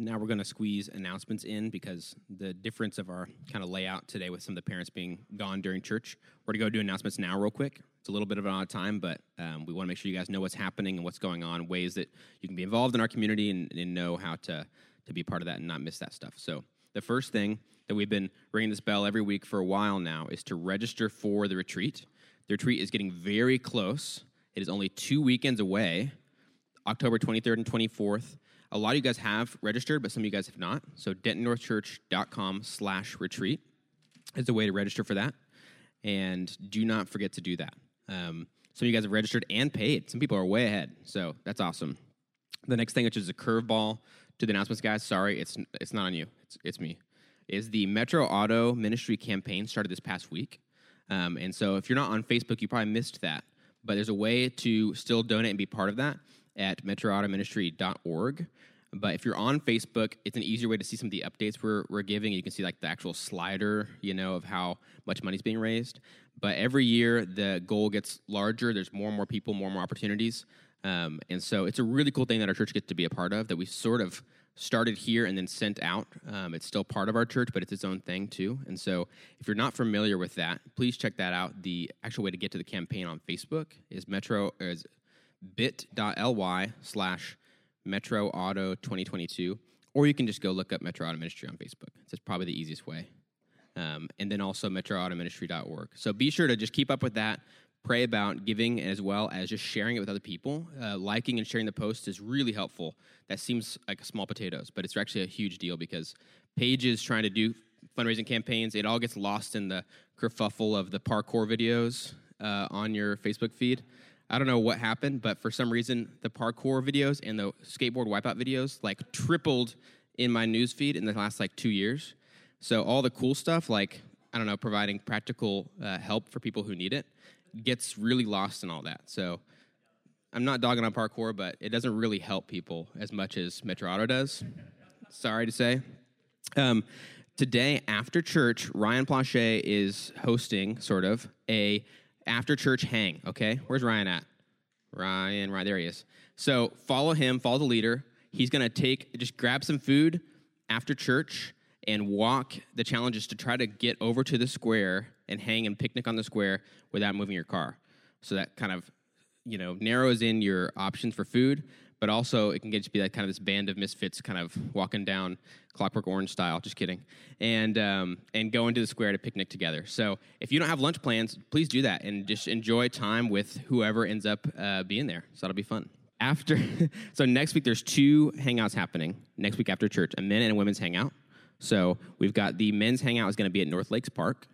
now we're going to squeeze announcements in because the difference of our kind of layout today with some of the parents being gone during church. We're going to go do announcements now, real quick. It's a little bit of an odd time, but um, we want to make sure you guys know what's happening and what's going on, ways that you can be involved in our community and, and know how to, to be part of that and not miss that stuff. So, the first thing that we've been ringing this bell every week for a while now is to register for the retreat. The retreat is getting very close. It is only two weekends away, October 23rd and 24th. A lot of you guys have registered, but some of you guys have not. So dentonnorthchurch.com slash retreat is the way to register for that. And do not forget to do that. Um, some of you guys have registered and paid. Some people are way ahead. So that's awesome. The next thing, which is a curveball to the announcements, guys. Sorry, it's it's not on you. It's it's me. Is the Metro Auto Ministry campaign started this past week? Um, and so if you're not on Facebook, you probably missed that. But there's a way to still donate and be part of that at metroautoministry.org. But if you're on Facebook, it's an easier way to see some of the updates we're, we're giving. You can see like the actual slider, you know, of how much money's being raised. But every year the goal gets larger. There's more and more people, more and more opportunities. Um, and so it's a really cool thing that our church gets to be a part of that we sort of started here and then sent out. Um, it's still part of our church, but it's its own thing too. And so if you're not familiar with that, please check that out. The actual way to get to the campaign on Facebook is Metro is bit.ly slash Metro Auto 2022, or you can just go look up Metro Auto Ministry on Facebook. It's probably the easiest way. Um, and then also metroautoministry.org. So be sure to just keep up with that. Pray about giving as well as just sharing it with other people. Uh, liking and sharing the post is really helpful. That seems like small potatoes, but it's actually a huge deal because pages trying to do fundraising campaigns, it all gets lost in the kerfuffle of the parkour videos uh, on your Facebook feed. I don't know what happened, but for some reason, the parkour videos and the skateboard wipeout videos like tripled in my news feed in the last like two years. So all the cool stuff, like I don't know, providing practical uh, help for people who need it, gets really lost in all that. So I'm not dogging on parkour, but it doesn't really help people as much as Metro Auto does. Sorry to say. Um, today after church, Ryan Plache is hosting sort of a after church hang, okay? Where's Ryan at? Ryan, right there he is. So follow him, follow the leader. He's gonna take, just grab some food after church and walk. The challenge is to try to get over to the square and hang and picnic on the square without moving your car. So that kind of, you know, narrows in your options for food, but also it can get to be like kind of this band of misfits kind of walking down Clockwork Orange style. Just kidding, and um, and go into the square to picnic together. So if you don't have lunch plans, please do that and just enjoy time with whoever ends up uh, being there. So that'll be fun. After, so next week there's two hangouts happening next week after church, a men and a women's hangout. So we've got the men's hangout is going to be at North Lakes Park,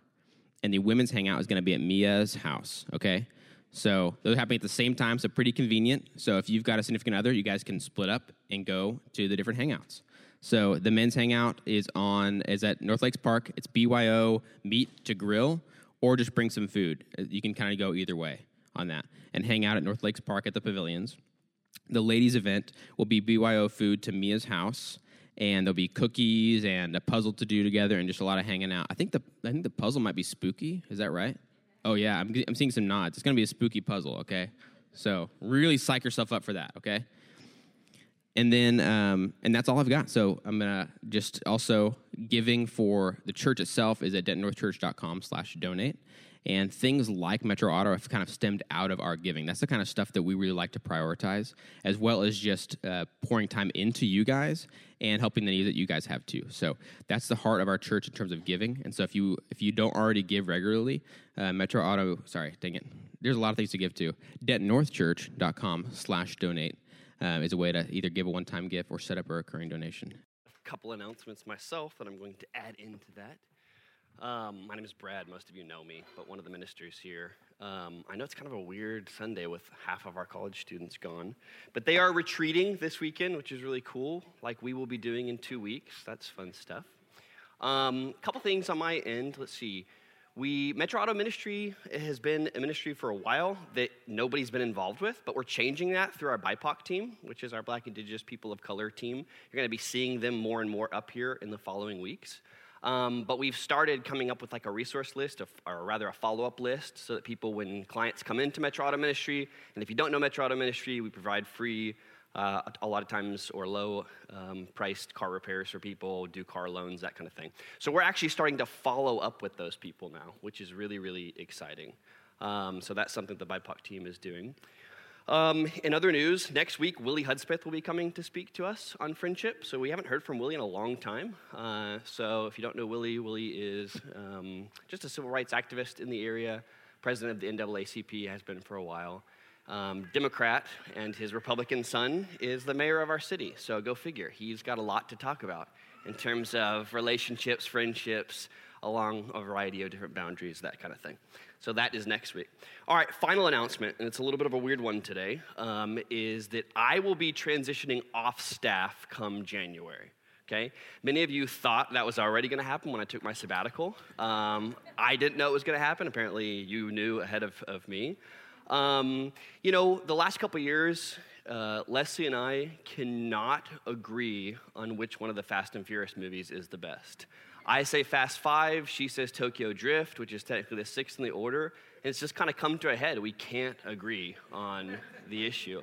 and the women's hangout is going to be at Mia's house. Okay. So those are happening at the same time, so pretty convenient. So if you've got a significant other, you guys can split up and go to the different hangouts. So the men's hangout is on is at North Lakes Park. It's BYO meat to grill or just bring some food. Uh, you can kind of go either way on that and hang out at North Lakes Park at the pavilions. The ladies event will be BYO food to Mia's house and there'll be cookies and a puzzle to do together and just a lot of hanging out. I think the I think the puzzle might be spooky. Is that right? Oh yeah, I'm I'm seeing some nods. It's gonna be a spooky puzzle. Okay, so really psych yourself up for that. Okay, and then um, and that's all I've got. So I'm gonna just also giving for the church itself is at dentonnorthchurch.com/donate. And things like Metro Auto have kind of stemmed out of our giving. That's the kind of stuff that we really like to prioritize, as well as just uh, pouring time into you guys and helping the needs that you guys have too. So that's the heart of our church in terms of giving. And so if you if you don't already give regularly, uh, Metro Auto, sorry, dang it, there's a lot of things to give to. DentonNorthChurch.com slash donate um, is a way to either give a one-time gift or set up a recurring donation. A couple announcements myself that I'm going to add into that. Um, my name is Brad. Most of you know me, but one of the ministers here. Um, I know it's kind of a weird Sunday with half of our college students gone, but they are retreating this weekend, which is really cool, like we will be doing in two weeks. That's fun stuff. A um, couple things on my end. Let's see. We Metro Auto Ministry has been a ministry for a while that nobody's been involved with, but we're changing that through our BIPOC team, which is our Black Indigenous People of Color team. You're going to be seeing them more and more up here in the following weeks. Um, but we've started coming up with like a resource list, of, or rather a follow up list, so that people, when clients come into Metro Auto Ministry, and if you don't know Metro Auto Ministry, we provide free uh, a lot of times, or low um, priced car repairs for people, do car loans, that kind of thing. So we're actually starting to follow up with those people now, which is really, really exciting. Um, so that's something the BIPOC team is doing. Um, in other news, next week, Willie Hudspeth will be coming to speak to us on friendship. So we haven't heard from Willie in a long time. Uh, so if you don't know Willie, Willie is um, just a civil rights activist in the area, president of the NAACP, has been for a while. Um, Democrat, and his Republican son is the mayor of our city. So go figure. He's got a lot to talk about in terms of relationships, friendships, along a variety of different boundaries, that kind of thing. So that is next week. All right, final announcement, and it's a little bit of a weird one today, um, is that I will be transitioning off staff come January. Okay? Many of you thought that was already going to happen when I took my sabbatical. Um, I didn't know it was going to happen. Apparently, you knew ahead of, of me. Um, you know, the last couple years, uh, Leslie and I cannot agree on which one of the Fast and Furious movies is the best. I say Fast Five, she says Tokyo Drift, which is technically the sixth in the order. And it's just kind of come to a head. We can't agree on the issue.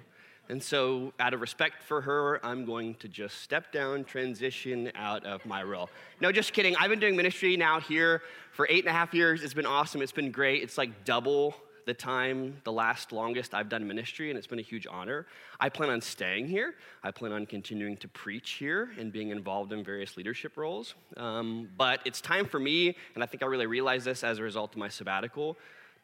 And so, out of respect for her, I'm going to just step down, transition out of my role. No, just kidding. I've been doing ministry now here for eight and a half years. It's been awesome. It's been great. It's like double the time, the last longest I've done ministry, and it's been a huge honor. I plan on staying here. I plan on continuing to preach here and being involved in various leadership roles. Um, but it's time for me, and I think I really realized this as a result of my sabbatical,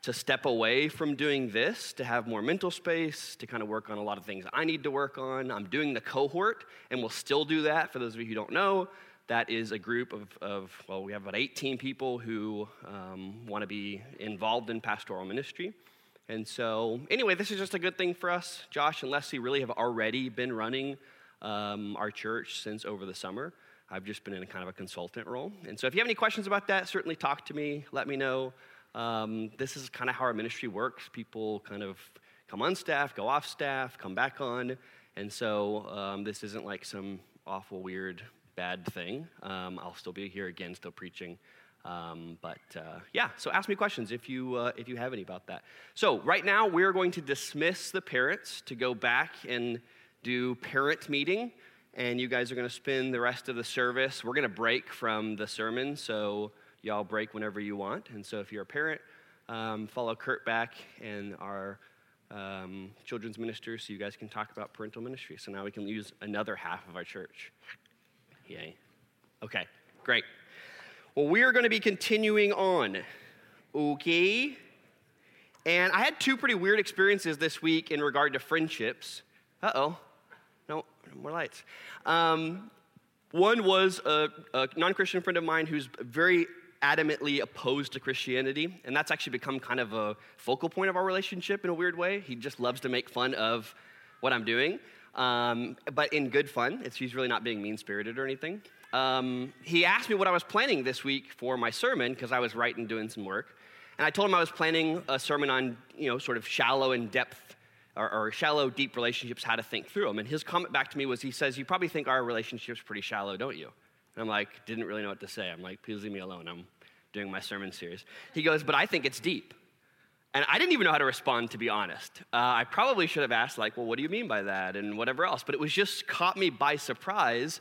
to step away from doing this, to have more mental space, to kind of work on a lot of things I need to work on. I'm doing the cohort, and we'll still do that for those of you who don't know. That is a group of, of well, we have about 18 people who um, want to be involved in pastoral ministry. And so, anyway, this is just a good thing for us. Josh and Leslie really have already been running um, our church since over the summer. I've just been in a kind of a consultant role. And so, if you have any questions about that, certainly talk to me, let me know. Um, this is kind of how our ministry works. People kind of come on staff, go off staff, come back on. And so, um, this isn't like some awful, weird bad thing. Um, I'll still be here again, still preaching. Um, but uh, yeah, so ask me questions if you uh, if you have any about that. So right now we're going to dismiss the parents to go back and do parent meeting, and you guys are going to spend the rest of the service. We're going to break from the sermon, so y'all break whenever you want. And so if you're a parent, um, follow Kurt back and our um, children's minister, so you guys can talk about parental ministry. So now we can use another half of our church. Yay. Okay, great. Well, we are going to be continuing on. Okay? And I had two pretty weird experiences this week in regard to friendships. Uh oh. No, more lights. Um, one was a, a non Christian friend of mine who's very adamantly opposed to Christianity, and that's actually become kind of a focal point of our relationship in a weird way. He just loves to make fun of what I'm doing um, but in good fun. It's, he's really not being mean spirited or anything. Um, he asked me what I was planning this week for my sermon because I was writing, doing some work. And I told him I was planning a sermon on, you know, sort of shallow and depth or, or, shallow, deep relationships, how to think through them. And his comment back to me was, he says, You probably think our relationship's pretty shallow, don't you? And I'm like, Didn't really know what to say. I'm like, Please leave me alone. I'm doing my sermon series. He goes, But I think it's deep. And I didn't even know how to respond, to be honest. Uh, I probably should have asked, like, well, what do you mean by that? And whatever else. But it was just caught me by surprise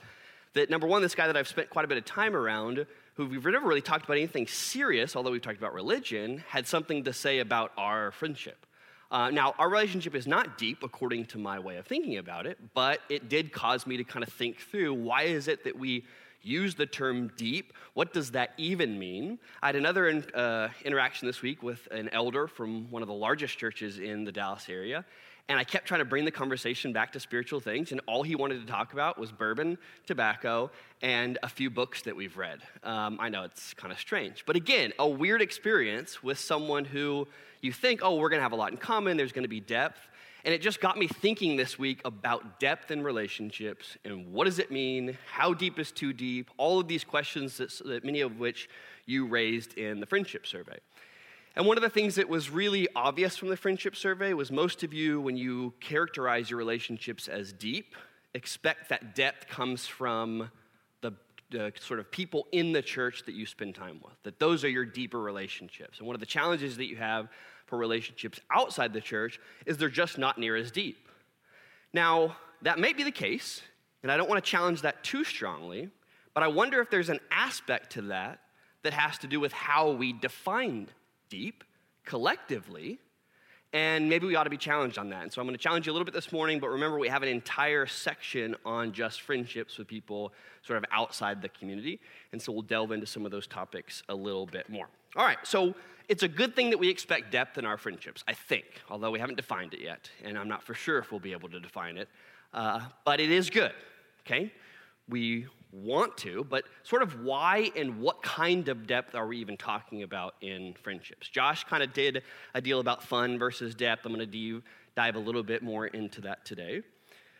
that, number one, this guy that I've spent quite a bit of time around, who we've never really talked about anything serious, although we've talked about religion, had something to say about our friendship. Uh, now, our relationship is not deep according to my way of thinking about it, but it did cause me to kind of think through why is it that we use the term deep. What does that even mean? I had another in, uh, interaction this week with an elder from one of the largest churches in the Dallas area. And I kept trying to bring the conversation back to spiritual things, and all he wanted to talk about was bourbon, tobacco, and a few books that we've read. Um, I know it's kind of strange. But again, a weird experience with someone who you think, oh, we're going to have a lot in common, there's going to be depth. And it just got me thinking this week about depth in relationships and what does it mean? How deep is too deep? All of these questions, that, that many of which you raised in the friendship survey. And one of the things that was really obvious from the friendship survey was most of you, when you characterize your relationships as deep, expect that depth comes from the, the, sort of people in the church that you spend time with, that those are your deeper relationships. And one of the challenges that you have for relationships outside the church is they're just not near as deep. Now, that may be the case, and I don't want to challenge that too strongly, but I wonder if there's an aspect to that that has to do with how we define deep collectively and maybe we ought to be challenged on that. And so I'm going to challenge you a little bit this morning, but remember, we have an entire section on just friendships with people sort of outside the community. And so we'll delve into some of those topics a little bit more. All right, so it's a good thing that we expect depth in our friendships, I think, although we haven't defined it yet. And I'm not for sure if we'll be able to define it. Uh, but it is good, okay? We want to, but sort of why and what kind of depth are we even talking about in friendships? Josh kind of did a deal about fun versus depth. I'm going to dive a little bit more into that today.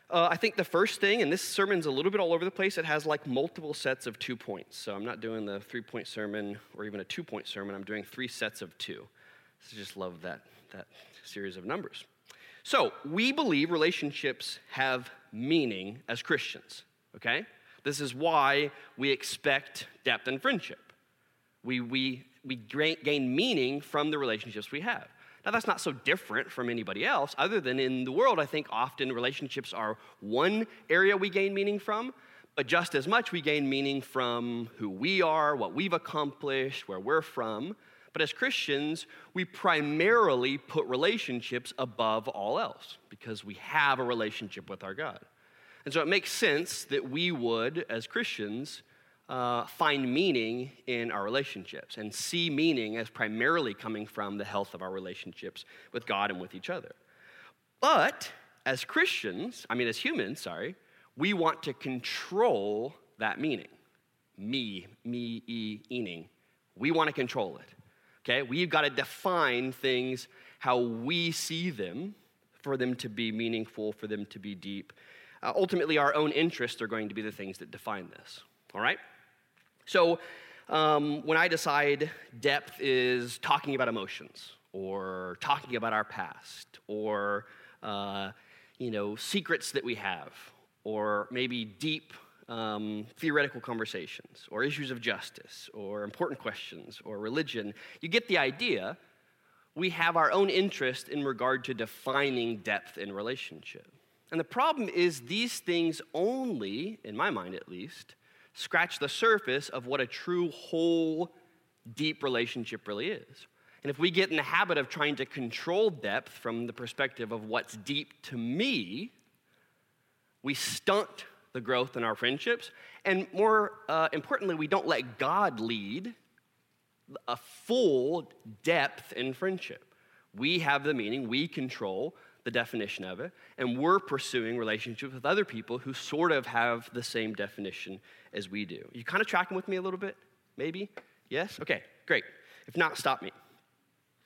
Uh, I think the first thing, and this sermon's a little bit all over the place, it has like multiple sets of two points. So I'm not doing the three point sermon or even a two point sermon, I'm doing three sets of two. So just love that, that series of numbers. So we believe relationships have meaning as Christians, okay? This is why we expect depth in friendship. We, we, we gain meaning from the relationships we have. Now, that's not so different from anybody else, other than in the world, I think often relationships are one area we gain meaning from, but just as much we gain meaning from who we are, what we've accomplished, where we're from. But as Christians, we primarily put relationships above all else because we have a relationship with our God. And so it makes sense that we would, as Christians, uh, find meaning in our relationships and see meaning as primarily coming from the health of our relationships with God and with each other. But as Christians, I mean, as humans, sorry, we want to control that meaning. Me, me, e, eaning. We want to control it. Okay? We've got to define things how we see them for them to be meaningful, for them to be deep, uh, ultimately, our own interests are going to be the things that define this. All right? So, um, when I decide depth is talking about emotions, or talking about our past, or uh, you know secrets that we have, or maybe deep um, theoretical conversations, or issues of justice, or important questions, or religion, you get the idea. We have our own interest in regard to defining depth in relationship. And the problem is, these things only, in my mind at least, scratch the surface of what a true, whole, deep relationship really is. And if we get in the habit of trying to control depth from the perspective of what's deep to me, we stunt the growth in our friendships. And more uh, importantly, we don't let God lead a full depth in friendship. We have the meaning, we control, the definition of it, and we're pursuing relationships with other people who sort of have the same definition as we do. You kind of tracking with me a little bit? Maybe? Yes? Okay, great. If not, stop me.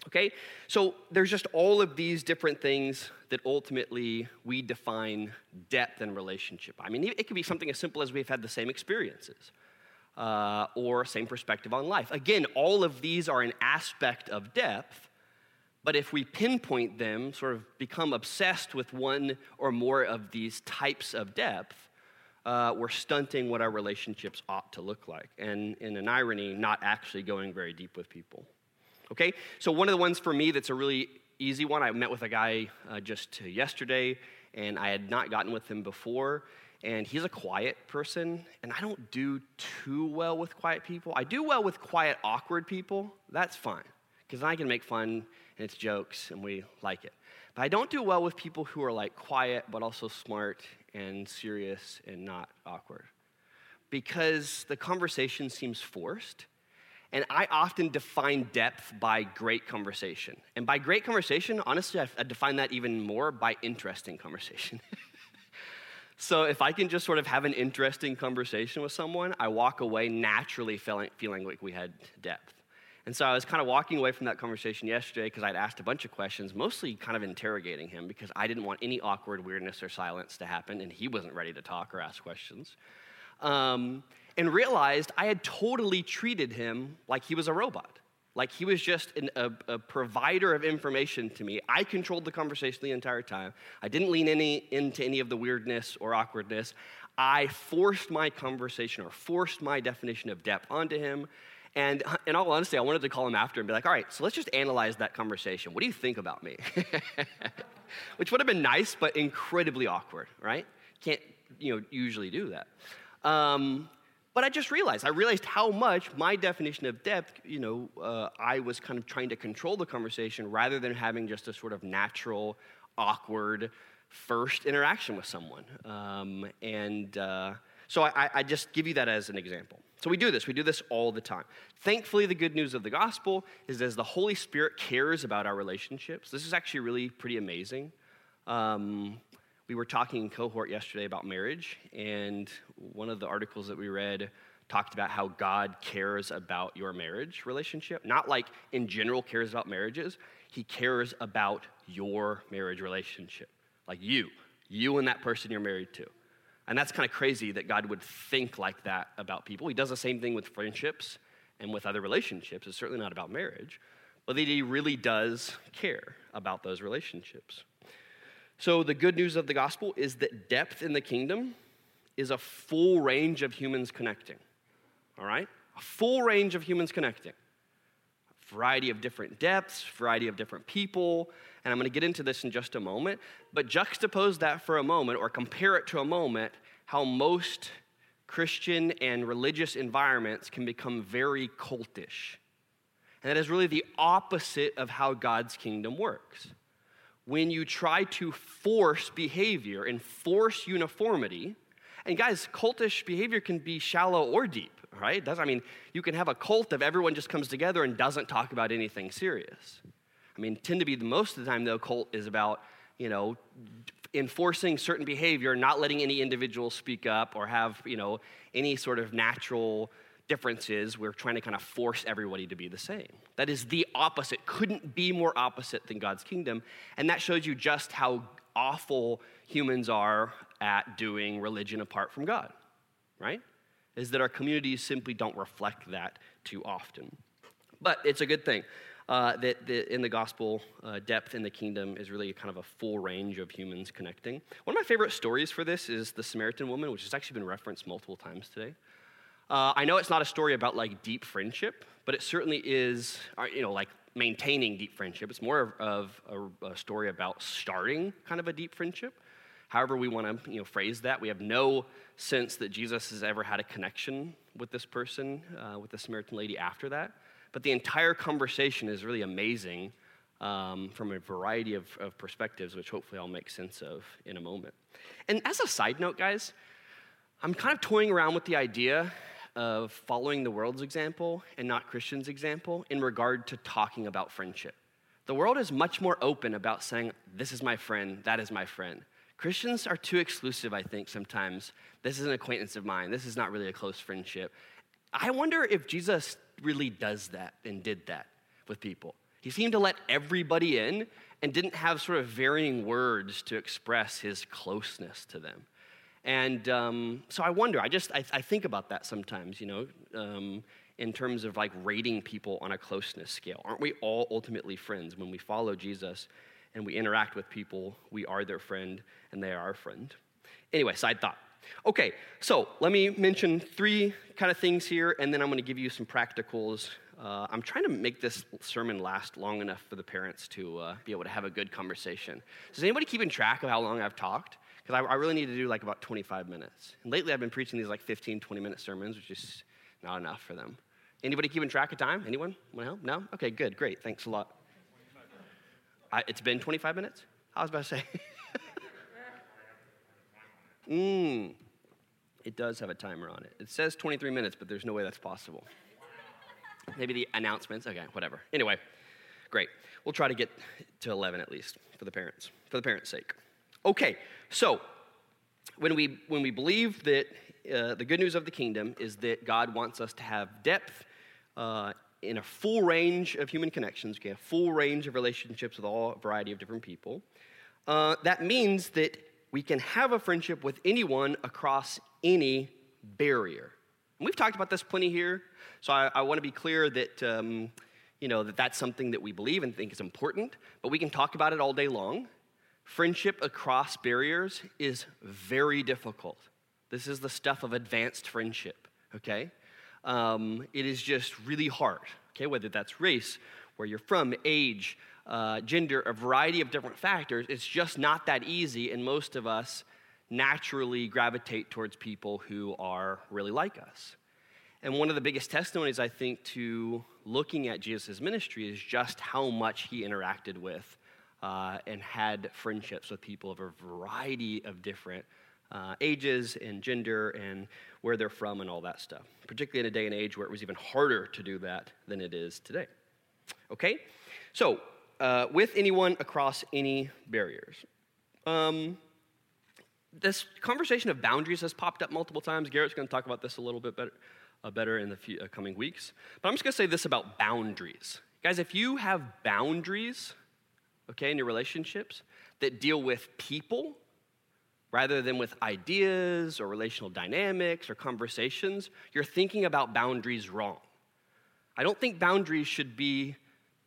Okay? So there's just all of these different things that ultimately we define depth in relationship. I mean, it could be something as simple as we've had the same experiences. Uh, or same perspective on life. Again, all of these are an aspect of depth, but if we pinpoint them, sort of become obsessed with one or more of these types of depth, uh, we're stunting what our relationships ought to look like. And in an irony, not actually going very deep with people. Okay? So, one of the ones for me that's a really easy one, I met with a guy uh, just yesterday, and I had not gotten with him before. And he's a quiet person, and I don't do too well with quiet people. I do well with quiet, awkward people. That's fine, because I can make fun and it's jokes and we like it. But I don't do well with people who are like quiet but also smart and serious and not awkward because the conversation seems forced. And I often define depth by great conversation. And by great conversation, honestly, I, define that even more by interesting conversation. so if I can just sort of have an interesting conversation with someone, I walk away naturally feeling, feeling like we had depth. And so I was kind of walking away from that conversation yesterday because I'd asked a bunch of questions, mostly kind of interrogating him because I didn't want any awkward weirdness or silence to happen, and he wasn't ready to talk or ask questions. Um, and realized I had totally treated him like he was a robot. Like he was just an, a, a, provider of information to me. I controlled the conversation the entire time. I didn't lean any, into any of the weirdness or awkwardness. I forced my conversation or forced my definition of depth onto him. And in all honesty, I wanted to call him after and be like, all right, so let's just analyze that conversation. What do you think about me? Which would have been nice, but incredibly awkward, right? can't, you know, usually do that. Um, but I just realized, I realized how much my definition of depth, you know, uh, I was kind of trying to control the conversation rather than having just a sort of natural, awkward first interaction with someone. Um, and uh, so I, I just give you that as an example. So we do this, we do this all the time. Thankfully, the good news of the gospel is as the Holy Spirit cares about our relationships, this is actually really pretty amazing. Um, we were talking in cohort yesterday about marriage, and one of the articles that we read talked about how God cares about your marriage relationship. Not like in general cares about marriages, He cares about your marriage relationship. Like you, you and that person you're married to. And that's kind of crazy that God would think like that about people. He does the same thing with friendships and with other relationships. It's certainly not about marriage, but that He really does care about those relationships. So, the good news of the gospel is that depth in the kingdom is a full range of humans connecting. All right? A full range of humans connecting. Variety of different depths, variety of different people. And I'm going to get into this in just a moment. But juxtapose that for a moment or compare it to a moment how most Christian and religious environments can become very cultish. And that is really the opposite of how God's kingdom works when you try to force behavior and force uniformity, and guys, cultish behavior can be shallow or deep, right? I mean, you can have a cult of everyone just comes together and doesn't talk about anything serious. I mean, tend to be the most of the time, though, cult is about, you know, enforcing certain behavior, not letting any individual speak up or have, you know, any sort of natural differences. we're trying to kind of force everybody to be the same. That is the opposite, couldn't be more opposite than God's kingdom. And that shows you just how awful humans are at doing religion apart from God, right? Is that our communities simply don't reflect that too often. But it's a good thing. Uh, that, in the gospel, uh, depth in the kingdom is really kind of a full range of humans connecting. One of my favorite stories for this is the Samaritan woman, which has actually been referenced multiple times today. Uh, I know it's not a story about like deep friendship, but it certainly is, uh, you know, like maintaining deep friendship. It's more of, of a, a, story about starting kind of a deep friendship. However, we want to you know, phrase that. We have no sense that Jesus has ever had a connection with this person, uh, with the Samaritan lady after that. But the entire conversation is really amazing um, from a variety of, of perspectives, which hopefully I'll make sense of in a moment. And as a side note, guys, I'm kind of toying around with the idea of following the world's example and not Christian's example in regard to talking about friendship. The world is much more open about saying, This is my friend, that is my friend. Christians are too exclusive, I think, sometimes. This is an acquaintance of mine, this is not really a close friendship. I wonder if Jesus really does that and did that with people. He seemed to let everybody in and didn't have sort of varying words to express his closeness to them. And um, so I wonder, I just, I, I, think about that sometimes, you know, um, in terms of like rating people on a closeness scale. Aren't we all ultimately friends? When we follow Jesus and we interact with people, we are their friend and they are our friend. Anyway, side thought. Okay, so let me mention three kind of things here, and then I'm going to give you some practicals. Uh, I'm trying to make this sermon last long enough for the parents to uh, be able to have a good conversation. Is anybody keeping track of how long I've talked? because I, I, really need to do like about 25 minutes. And lately I've been preaching these like 15, 20 minute sermons, which is not enough for them. Anybody keeping track of time? Anyone? Want to help? No? Okay, good, great. Thanks a lot. I, it's been 25 minutes? I was about to say. Mmm. It does have a timer on it. It says 23 minutes, but there's no way that's possible. Maybe the announcements. Okay, whatever. Anyway, great. We'll try to get to 11 at least for the parents, for the parents' sake. Okay, so when we, when we believe that uh, the good news of the kingdom is that God wants us to have depth uh, in a full range of human connections, we okay, a full range of relationships with all variety of different people, uh, that means that we can have a friendship with anyone across any barrier. And we've talked about this plenty here, so I, I want to be clear that. Um, you know that that's something that we believe and think is important but we can talk about it all day long Friendship across barriers is very difficult. This is the stuff of advanced friendship, okay? Um, it is just really hard, okay? Whether that's race, where you're from, age, uh, gender, a variety of different factors, it's just not that easy, and most of us naturally gravitate towards people who are really like us. And one of the biggest testimonies, I think, to looking at Jesus' ministry is just how much he interacted with uh, and had friendships with people of a variety of different uh, ages and gender and where they're from and all that stuff, particularly in a day and age where it was even harder to do that than it is today. Okay? So, uh, with anyone across any barriers. Um, this conversation of boundaries has popped up multiple times. Garrett's going to talk about this a little bit better, uh, better in the few, uh, coming weeks. But I'm just going to say this about boundaries. Guys, if you have boundaries, okay, in your relationships that deal with people rather than with ideas or relational dynamics or conversations, you're thinking about boundaries wrong. I don't think boundaries should be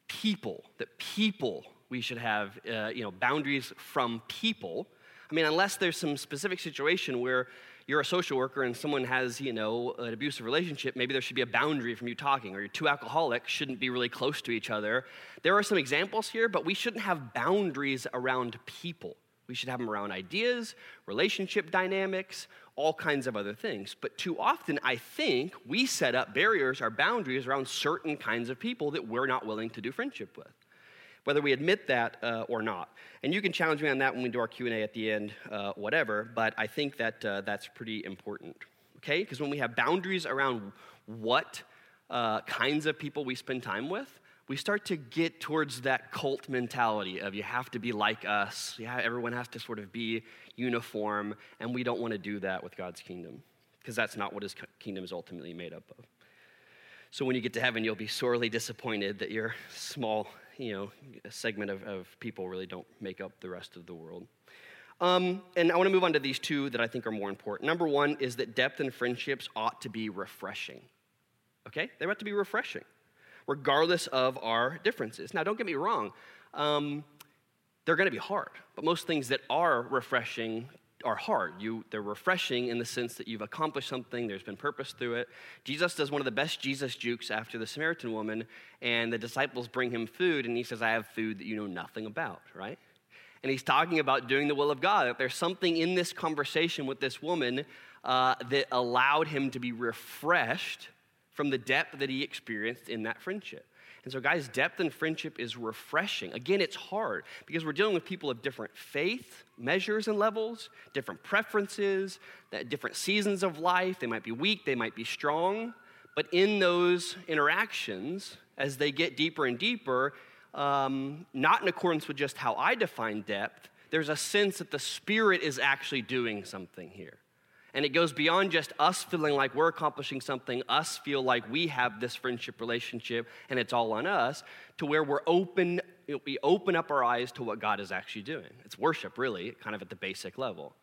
people, that people, we should have uh, you know, boundaries from people. I mean, unless there's some specific situation where you're a social worker and someone has, you know, an abusive relationship, maybe there should be a boundary from you talking, or your two alcoholics shouldn't be really close to each other. There are some examples here, but we shouldn't have boundaries around people. We should have them around ideas, relationship dynamics, all kinds of other things. But too often, I think we set up barriers or boundaries around certain kinds of people that we're not willing to do friendship with whether we admit that uh, or not. And you can challenge me on that when we do our Q&A at the end, uh, whatever, but I think that uh, that's pretty important, okay? Because when we have boundaries around what uh, kinds of people we spend time with, we start to get towards that cult mentality of you have to be like us, yeah, everyone has to sort of be uniform, and we don't want to do that with God's kingdom, because that's not what his kingdom is ultimately made up of. So when you get to heaven, you'll be sorely disappointed that your small you know, segment of, of people really don't make up the rest of the world. Um, and I want to move on to these two that I think are more important. Number one is that depth in friendships ought to be refreshing. Okay? They ought to be refreshing, regardless of our differences. Now, don't get me wrong, um, they're going to be hard, but most things that are refreshing are hard. You, they're refreshing in the sense that you've accomplished something, there's been purpose through it. Jesus does one of the best Jesus jukes after the Samaritan woman, and the disciples bring him food, and he says, I have food that you know nothing about, right? And he's talking about doing the will of God. That there's something in this conversation with this woman uh, that allowed him to be refreshed from the depth that he experienced in that friendship. And so, guys, depth in friendship is refreshing. Again, it's hard because we're dealing with people of different faith measures and levels, different preferences, different seasons of life. They might be weak, they might be strong. But in those interactions, as they get deeper and deeper, um, not in accordance with just how I define depth, there's a sense that the Spirit is actually doing something here. And it goes beyond just us feeling like we're accomplishing something, us feel like we have this friendship relationship and it's all on us, to where we're open, we open up our eyes to what God is actually doing. It's worship, really, kind of at the basic level,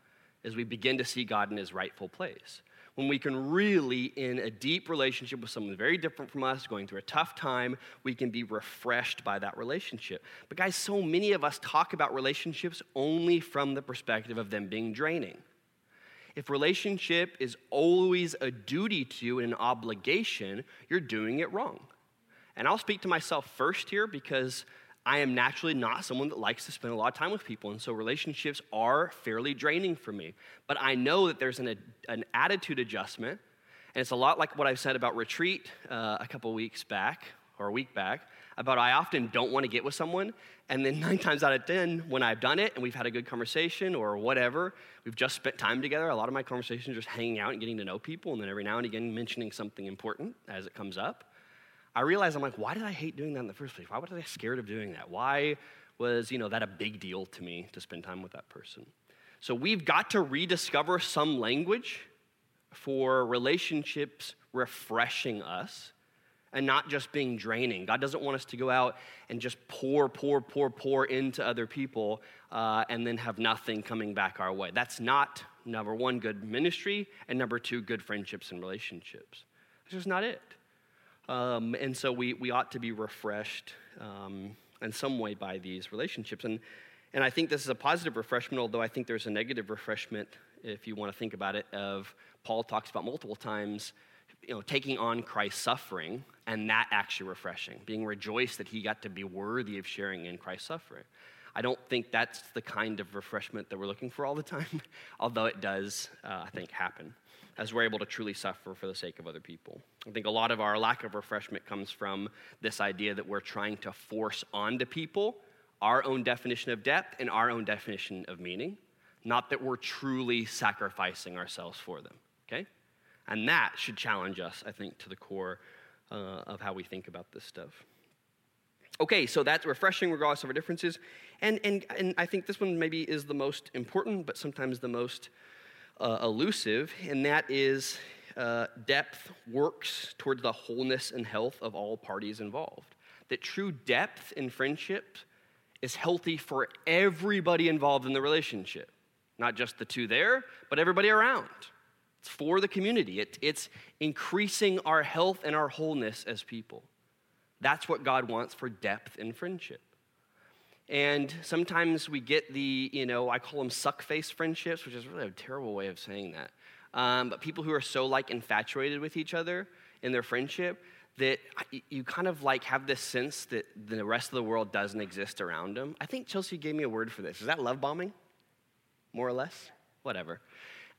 as we begin to see God in his rightful place. When we can really, in a deep relationship with someone very different from us, going through a tough time, we can be refreshed by that relationship. But, guys, so many of us talk about relationships only from the perspective of them being draining. If relationship is always a duty to you and an obligation, you're doing it wrong. And I'll speak to myself first here because I am naturally not someone that likes to spend a lot of time with people. And so relationships are fairly draining for me. But I know that there's an, an attitude adjustment. And it's a lot like what I've said about retreat uh, a couple weeks back or a week back about I often don't want to get with someone. And then nine times out of 10, when I've done it and we've had a good conversation or whatever, we've just spent time together. A lot of my conversations are just hanging out and getting to know people, and then every now and again mentioning something important as it comes up. I realize I'm like, why did I hate doing that in the first place? Why was I scared of doing that? Why was, you know, that a big deal to me to spend time with that person? So we've got to rediscover some language for relationships refreshing us and not just being draining. God doesn't want us to go out and just pour, pour, pour, pour into other people uh, and then have nothing coming back our way. That's not, number one, good ministry, and number two, good friendships and relationships. That's just not it. Um, and so we, we ought to be refreshed um, in some way by these relationships. And, and I think this is a positive refreshment, although I think there's a negative refreshment, if you want to think about it, of Paul talks about multiple times you know, taking on Christ's suffering and that actually refreshing, being rejoiced that he got to be worthy of sharing in Christ's suffering. I don't think that's the kind of refreshment that we're looking for all the time, although it does, uh, I think, happen as we're able to truly suffer for the sake of other people. I think a lot of our lack of refreshment comes from this idea that we're trying to force onto people our own definition of depth and our own definition of meaning, not that we're truly sacrificing ourselves for them? And that should challenge us, I think, to the core uh, of how we think about this stuff. Okay, so that's refreshing regardless of our differences. And, and, and I think this one maybe is the most important, but sometimes the most uh, elusive, and that is uh, depth works towards the wholeness and health of all parties involved. That true depth in friendship is healthy for everybody involved in the relationship, not just the two there, but everybody around. It's for the community, it, it's increasing our health and our wholeness as people. That's what God wants for depth in friendship. And sometimes we get the, you know, I call them suck face friendships, which is really a terrible way of saying that. Um, but people who are so like infatuated with each other in their friendship that you kind of like have this sense that the rest of the world doesn't exist around them. I think Chelsea gave me a word for this. Is that love bombing? More or less? Whatever.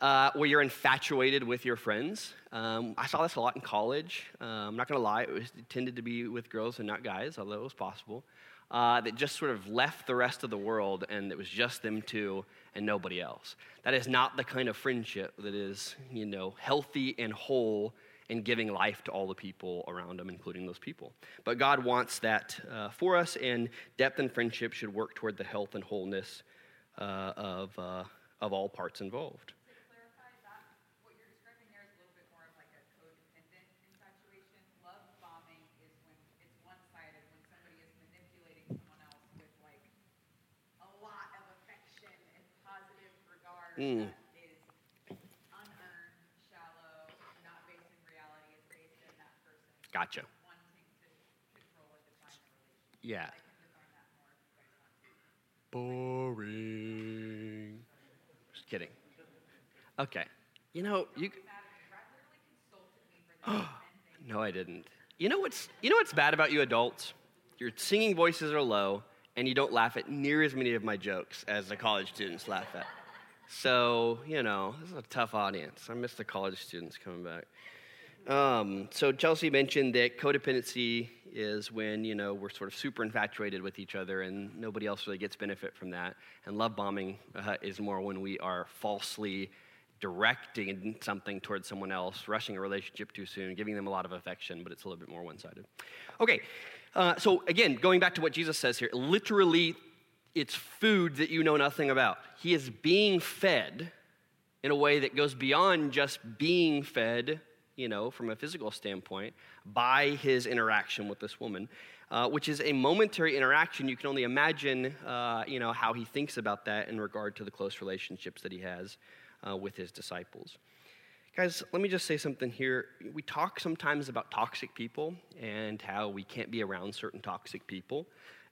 Uh, where you're infatuated with your friends. Um, I saw this a lot in college. Uh, I'm not going to lie, it, was, it tended to be with girls and not guys, although it was possible uh, that just sort of left the rest of the world and it was just them two and nobody else. That is not the kind of friendship that is, you know, healthy and whole and giving life to all the people around them, including those people. But God wants that uh, for us, and depth and friendship should work toward the health and wholeness uh, of, uh, of all parts involved. Mm. Gotcha. Yeah. Boring. Just kidding. Okay. You know, you. Oh, no, I didn't. You know what's you know what's bad about you adults? Your singing voices are low, and you don't laugh at near as many of my jokes as the college students laugh at. So, you know, this is a tough audience. I miss the college students coming back. Um, so, Chelsea mentioned that codependency is when, you know, we're sort of super infatuated with each other and nobody else really gets benefit from that. And love bombing uh, is more when we are falsely directing something towards someone else, rushing a relationship too soon, giving them a lot of affection, but it's a little bit more one sided. Okay, uh, so again, going back to what Jesus says here, literally it's food that you know nothing about. He is being fed in a way that goes beyond just being fed, you know, from a physical standpoint, by his interaction with this woman, uh, which is a momentary interaction. You can only imagine, uh, you know, how he thinks about that in regard to the close relationships that he has uh, with his disciples. Guys, let me just say something here. We talk sometimes about toxic people and how we can't be around certain toxic people.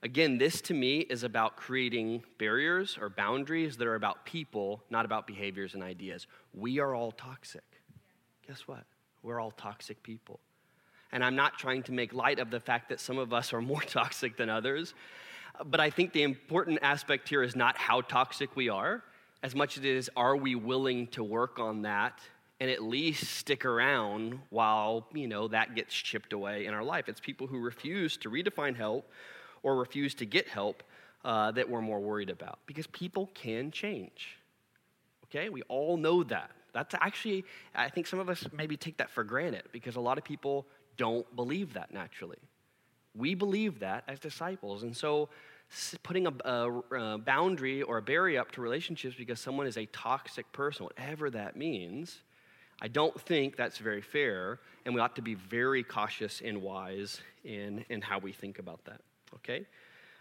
Again, this to me is about creating barriers or boundaries that are about people, not about behaviors and ideas. We are all toxic. Guess what? We're all toxic people. And I'm not trying to make light of the fact that some of us are more toxic than others. But I think the important aspect here is not how toxic we are, as much as it is are we willing to work on that and at least stick around while, you know, that gets chipped away in our life. It's people who refuse to redefine help or refuse to get help uh, that we're more worried about because people can change. Okay, we all know that. That's actually, I think some of us maybe take that for granted because a lot of people don't believe that naturally. We believe that as disciples. And so putting a, a, a, boundary or a barrier up to relationships because someone is a toxic person, whatever that means, I don't think that's very fair, and we ought to be very cautious and wise in, in how we think about that okay?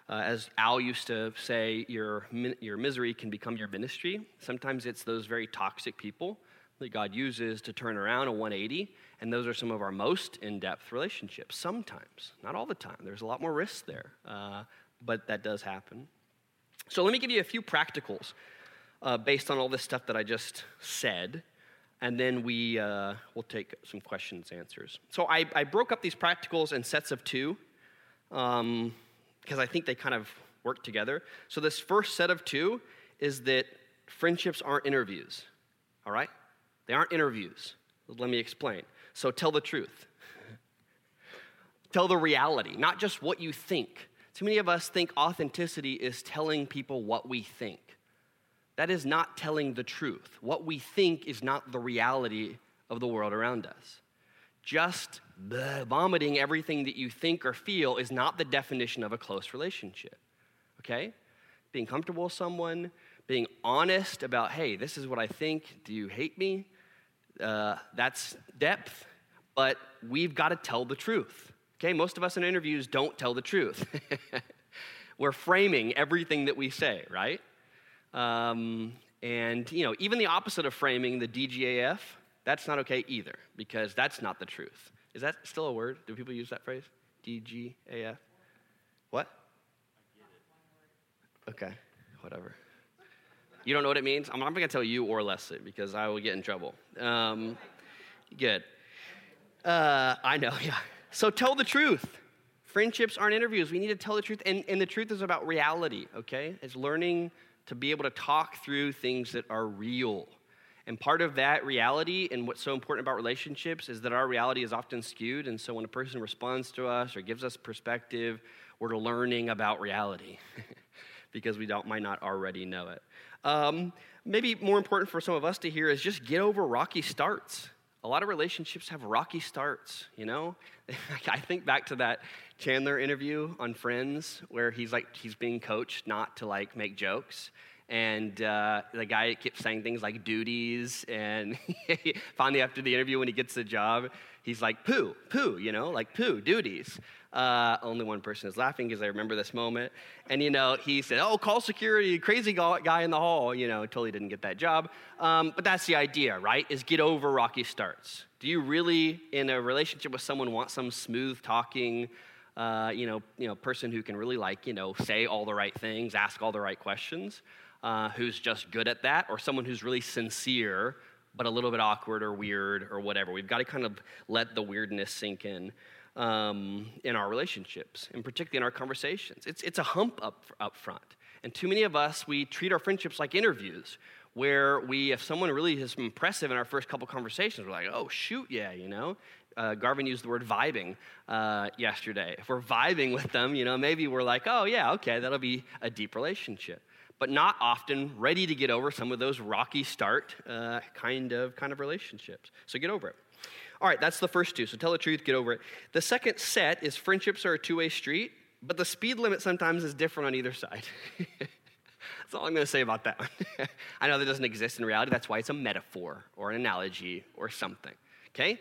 Uh, as Al used to say, your, your misery can become your ministry. Sometimes it's those very toxic people that God uses to turn around a 180, and those are some of our most in depth relationships. Sometimes, not all the time. There's a lot more risk there, uh, but that does happen. So, let me give you a few practicals uh, based on all this stuff that I just said, and then we uh, will take some questions, answers. So, I, I broke up these practicals in sets of two because um, I think they kind of work together. So, this first set of two is that friendships aren't interviews, all right? They aren't interviews. Let me explain. So, tell the truth. tell the reality, not just what you think. Too many of us think authenticity is telling people what we think. That is not telling the truth. What we think is not the reality of the world around us. Just bleh, vomiting everything that you think or feel is not the definition of a close relationship. Okay? Being comfortable with someone, being honest about, hey, this is what I think. Do you hate me? Uh, that's depth, but we've got to tell the truth. Okay? Most of us in interviews don't tell the truth. We're framing everything that we say, right? Um, and, you know, even the opposite of framing, the DGAF, that's not okay either, because that's not the truth. Is that still a word? Do people use that phrase? DGAF? What? Okay, whatever. You don't know what it means? I'm not going to tell you or Leslie because I will get in trouble. Um, good. Uh, I know, yeah. So tell the truth. Friendships aren't interviews. We need to tell the truth. And, and the truth is about reality, okay? It's learning to be able to talk through things that are real. And part of that reality and what's so important about relationships is that our reality is often skewed. And so when a person responds to us or gives us perspective, we're learning about reality because we don't, might not already know it. Um, maybe more important for some of us to hear is just get over rocky starts. A lot of relationships have rocky starts, you know? I think back to that Chandler interview on Friends where he's like, he's being coached not to like make jokes and uh, the guy kept saying things like duties and finally after the interview when he gets the job he's like poo poo you know like poo duties. Uh, only one person is laughing because they remember this moment. And you know he said oh call security crazy guy in the hall you know totally didn't get that job. Um, but that's the idea right is get over rocky starts. Do you really in a relationship with someone want some smooth talking uh, you know, you know, person who can really like, you know, say all the right things, ask all the right questions, uh, who's just good at that, or someone who's really sincere but a little bit awkward or weird or whatever. We've got to kind of let the weirdness sink in um, in our relationships, and particularly in our conversations. It's, it's a hump up, up front. And too many of us, we treat our friendships like interviews where we, if someone really is impressive in our first couple conversations, we're like, oh, shoot, yeah, you know? Uh, Garvin used the word vibing uh, yesterday. If we're vibing with them, you know, maybe we're like, oh, yeah, okay, that'll be a deep relationship but not often ready to get over some of those rocky start uh, kind of kind of relationships. So get over it. All right, that's the first two. So tell the truth, get over it. The second set is friendships are a two way street, but the speed limit sometimes is different on either side. that's all I'm going to say about that one. I know that doesn't exist in reality. That's why it's a metaphor or an analogy or something. Okay?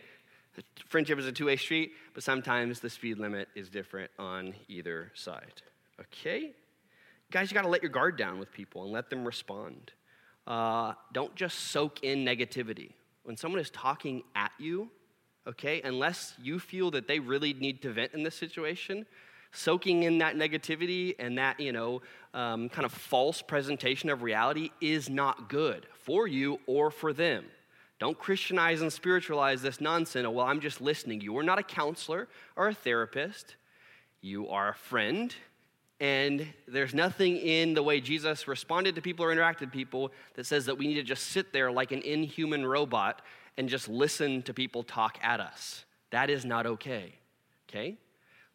Friendship is a two way street, but sometimes the speed limit is different on either side. Okay? Guys, you got to let your guard down with people and let them respond. Uh, don't just soak in negativity. When someone is talking at you, okay, unless you feel that they really need to vent in this situation, soaking in that negativity and that, you know, um, kind of false presentation of reality is not good for you or for them. Don't Christianize and spiritualize this nonsense. Well, I'm just listening. You are not a counselor or a therapist. You are a friend and there's nothing in the way Jesus responded to people or interacted with people that says that we need to just sit there like an inhuman robot and just listen to people talk at us. That is not okay. Okay?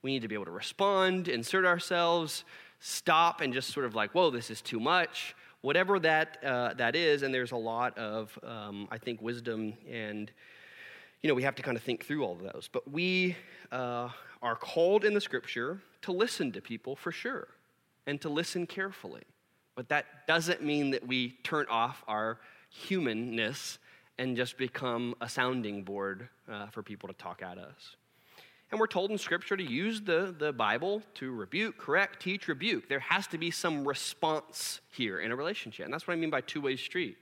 We need to be able to respond, insert ourselves, stop, and just sort of like, whoa, this is too much. Whatever that, uh, that is, and there's a lot of, um, I think, wisdom and you know, we have to kind of think through all of those. But we uh, are called in the scripture to listen to people for sure and to listen carefully. But that doesn't mean that we turn off our humanness and just become a sounding board uh, for people to talk at us. And we're told in Scripture to use the, the Bible to rebuke, correct, teach, rebuke. There has to be some response here in a relationship. And that's what I mean by two way street.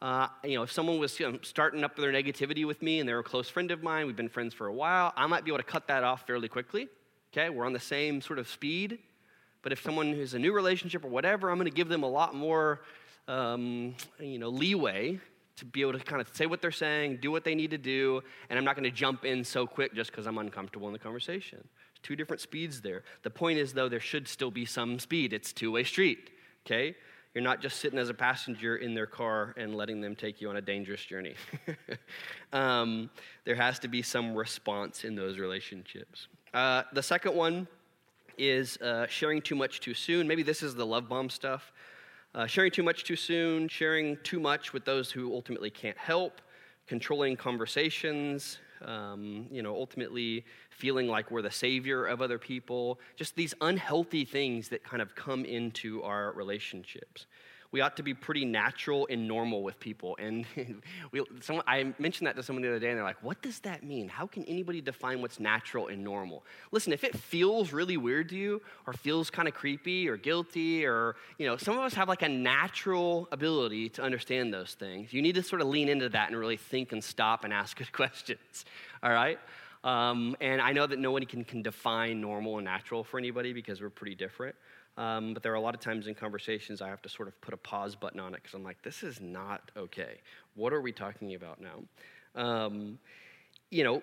Uh, you know, if someone was you know, starting up their negativity with me and they're a close friend of mine, we've been friends for a while, I might be able to cut that off fairly quickly. Okay, we're on the same sort of speed. But if someone who's a new relationship or whatever, I'm going to give them a lot more, um, you know, leeway to be able to kind of say what they're saying, do what they need to do, and I'm not going to jump in so quick just because I'm uncomfortable in the conversation. There's two different speeds there. The point is, though, there should still be some speed. It's two way street, okay? You're not just sitting as a passenger in their car and letting them take you on a dangerous journey. um, there has to be some response in those relationships. Uh, the second one is uh, sharing too much too soon. Maybe this is the love bomb stuff. Uh, sharing too much too soon, sharing too much with those who ultimately can't help, controlling conversations, um, you know, ultimately feeling like we're the savior of other people, just these unhealthy things that kind of come into our relationships we ought to be pretty natural and normal with people. And we, someone, I mentioned that to someone the other day, and they're like, What does that mean? How can anybody define what's natural and normal? Listen, if it feels really weird to you, or feels kind of creepy or guilty, or, you know, some of us have like a natural ability to understand those things. You need to sort of lean into that and really think and stop and ask good questions, all right? Um, and I know that nobody can, can define normal and natural for anybody because we're pretty different. Um, but there are a lot of times in conversations I have to sort of put a pause button on it because I'm like, this is not okay. What are we talking about now? Um, you know,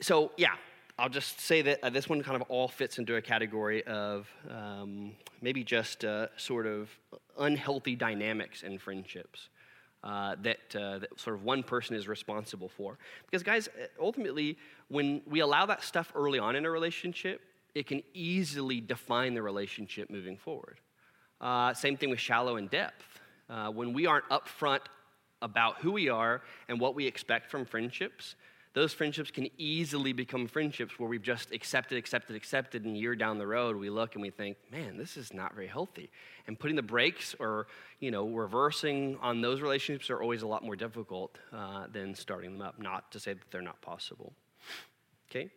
so yeah, I'll just say that uh, this one kind of all fits into a category of um, maybe just uh, sort of unhealthy dynamics in friendships. Uh, that, uh, that sort of one person is responsible for. Because, guys, ultimately, when we allow that stuff early on in a relationship, it can easily define the relationship moving forward. Uh, same thing with shallow and depth. Uh, when we aren't upfront about who we are and what we expect from friendships, those friendships can easily become friendships where we've just accepted, accepted, accepted, and a year down the road we look and we think, man, this is not very healthy. And putting the brakes or, you know, reversing on those relationships are always a lot more difficult uh, than starting them up. Not to say that they're not possible. Okay?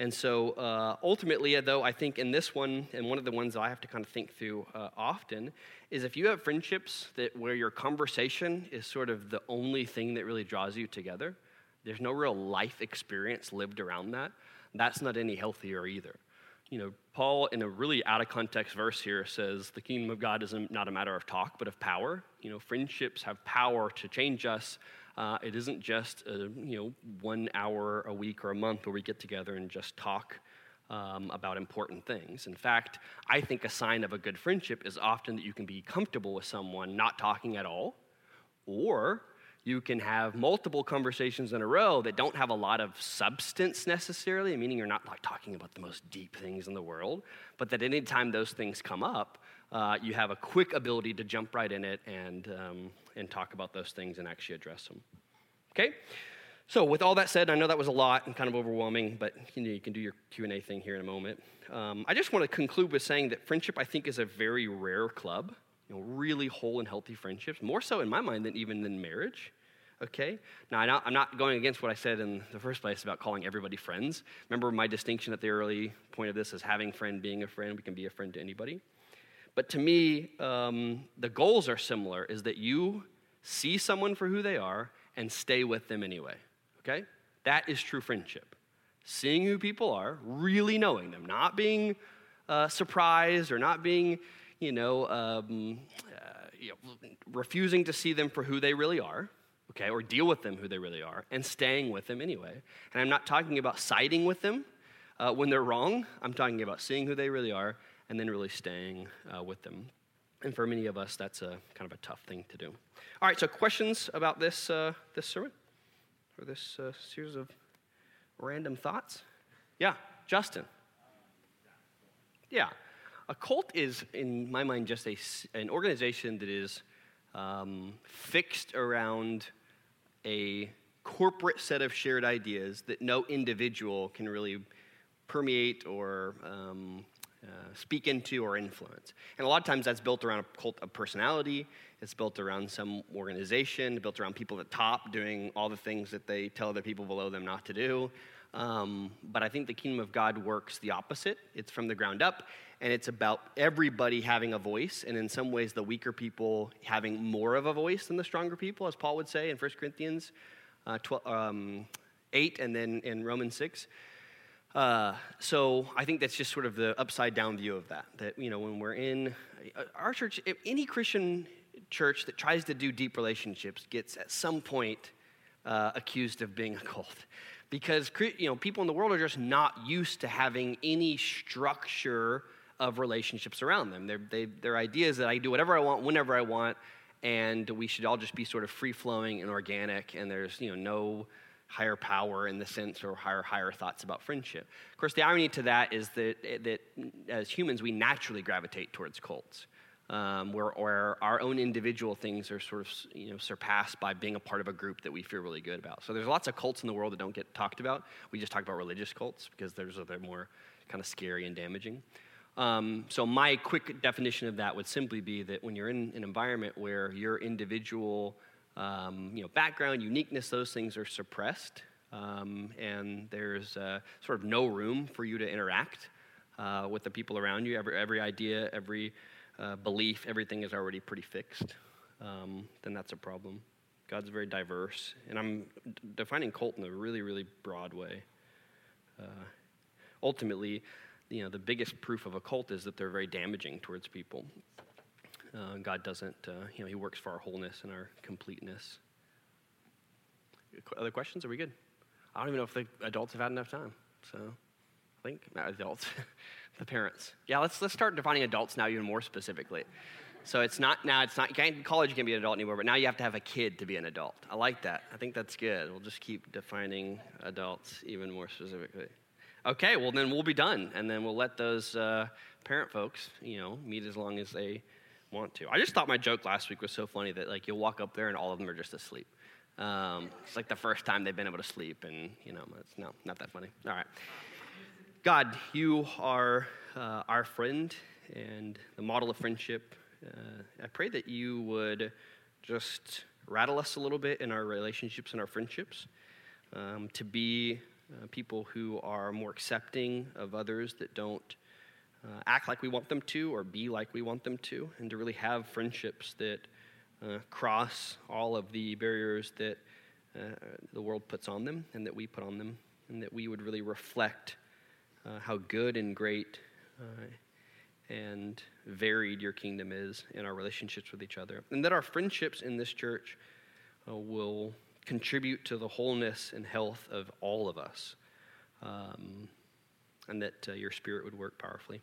And so uh, ultimately, though, I think in this one, and one of the ones I have to kind of think through uh, often, is if you have friendships that where your conversation is sort of the only thing that really draws you together, there's no real life experience lived around that, that's not any healthier either. You know, Paul, in a really out of context verse here, says the kingdom of God is not a matter of talk, but of power. You know, friendships have power to change us uh, it isn't just a, you know one hour a week or a month where we get together and just talk um, about important things. In fact, I think a sign of a good friendship is often that you can be comfortable with someone not talking at all, or you can have multiple conversations in a row that don't have a lot of substance necessarily, meaning you're not like talking about the most deep things in the world, but that anytime those things come up, uh, you have a quick ability to jump right in it and, um, and talk about those things and actually address them. Okay? So with all that said, I know that was a lot and kind of overwhelming, but you, know, you can do your Q&A thing here in a moment. Um, I just want to conclude with saying that friendship, I think, is a very rare club. You know, really whole and healthy friendships, more so in my mind than even than marriage. Okay? Now, I'm not going against what I said in the first place about calling everybody friends. Remember my distinction at the early point of this is having friend, being a friend. We can be a friend to anybody. But to me, um, the goals are similar is that you see someone for who they are and stay with them anyway. Okay? That is true friendship. Seeing who people are, really knowing them, not being uh, surprised or not being, you know, um, uh, you know, refusing to see them for who they really are, okay, or deal with them who they really are, and staying with them anyway. And I'm not talking about siding with them uh, when they're wrong. I'm talking about seeing who they really are and then really staying uh, with them. And for many of us, that's a kind of a tough thing to do. All right, so questions about this, uh, this sermon or this uh, series of random thoughts? Yeah, Justin. Yeah, a cult is, in my mind, just a, an organization that is um, fixed around a corporate set of shared ideas that no individual can really permeate or um, uh, speak into or influence. And a lot of times that's built around a cult of personality, it's built around some organization, built around people at the top doing all the things that they tell the people below them not to do. Um, but I think the kingdom of God works the opposite. It's from the ground up, and it's about everybody having a voice, and in some ways, the weaker people having more of a voice than the stronger people, as Paul would say in 1 Corinthians uh, 12, um, 8 and then in Romans 6. Uh, so I think that's just sort of the upside down view of that. That, you know, when we're in uh, our church, any Christian church that tries to do deep relationships gets at some point uh, accused of being a cult because you know people in the world are just not used to having any structure of relationships around them. They're, they, their idea is that I do whatever I want, whenever I want, and we should all just be sort of free flowing and organic, and there's you know no higher power in the sense or higher higher thoughts about friendship. Of course, the irony to that is that that as humans we naturally gravitate towards cults um, where, where, our own individual things are sort of you know, surpassed by being a part of a group that we feel really good about. So there's lots of cults in the world that don't get talked about. We just talk about religious cults because there's, they're more kind of scary and damaging. Um, so my quick definition of that would simply be that when you're in an environment where your individual um, you know, background, uniqueness, those things are suppressed, um, and there's uh, sort of no room for you to interact uh, with the people around you. Every, every idea, every uh, belief, everything is already pretty fixed, um, then that's a problem. God's very diverse, and I'm defining cult in a really, really broad way. Uh, ultimately, you know, the biggest proof of a cult is that they're very damaging towards people. Uh, God doesn't, uh, you know, He works for our wholeness and our completeness. Other questions? Are we good? I don't even know if the adults have had enough time. So, I think adults. the parents. Yeah, let's let's start defining adults now even more specifically. So it's not now it's not college can't be an adult anymore, but now you have to have a kid to be an adult. I like that. I think that's good. We'll just keep defining adults even more specifically. Okay, well then we'll be done, and then we'll let those uh, parent folks, you know, meet as long as they want to. I just thought my joke last week was so funny that like you'll walk up there and all of them are just asleep. Um, it's like the first time they've been able to sleep, and you know, it's no, not that funny. All right. God, you are uh, our friend and the model of friendship. Uh, I pray that you would just rattle us a little bit in our relationships and our friendships, um, to be uh, people who are more accepting of others that don't uh, act like we want them to or be like we want them to, and to really have friendships that uh, cross all of the barriers that uh, the world puts on them and that we put on them, and that we would really reflect uh, how good and great uh, and varied your kingdom is in our relationships with each other. And that our friendships in this church uh, will contribute to the wholeness and health of all of us. Um, and that uh, your spirit would work powerfully.